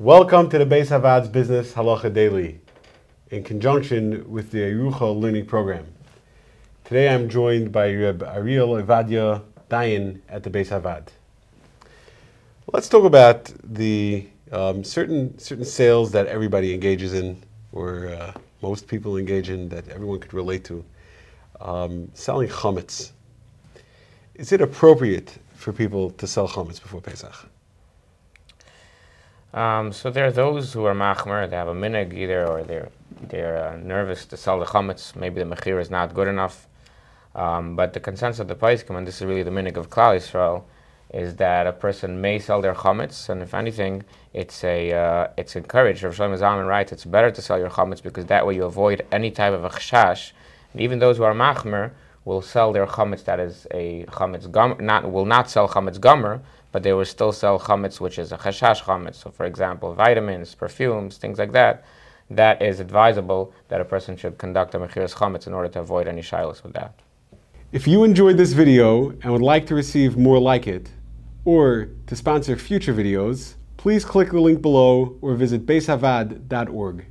Welcome to the Bais HaVaad's Business Halacha Daily, in conjunction with the Yerucha Learning Program. Today I'm joined by Reb Ariel Evadia Dayan at the Bais HaVaad. Let's talk about the um, certain certain sales that everybody engages in, or uh, most people engage in, that everyone could relate to. Um, selling chametz. Is it appropriate for people to sell chametz before Pesach? Um, so there are those who are machmir, they have a minhag either, or they're they're uh, nervous to sell the chametz. Maybe the mechir is not good enough. Um, but the consensus of the Poskim, and this is really the minhag of Klal Yisrael, is that a person may sell their chametz, and if anything, it's a uh, it's encouraged. Rav Shlomo Zalman writes, it's better to sell your chametz because that way you avoid any type of a. And even those who are machmir will sell their chametz that is a chametz gamur, not will not sell chametz gamur, but they will still sell chametz, which is a chashash chametz. So, for example, vitamins, perfumes, things like that. That is advisable that a person should conduct a mechiras chametz in order to avoid any shilas with that. If you enjoyed this video and would like to receive more like it, or to sponsor future videos, please click the link below or visit baishavaad.org.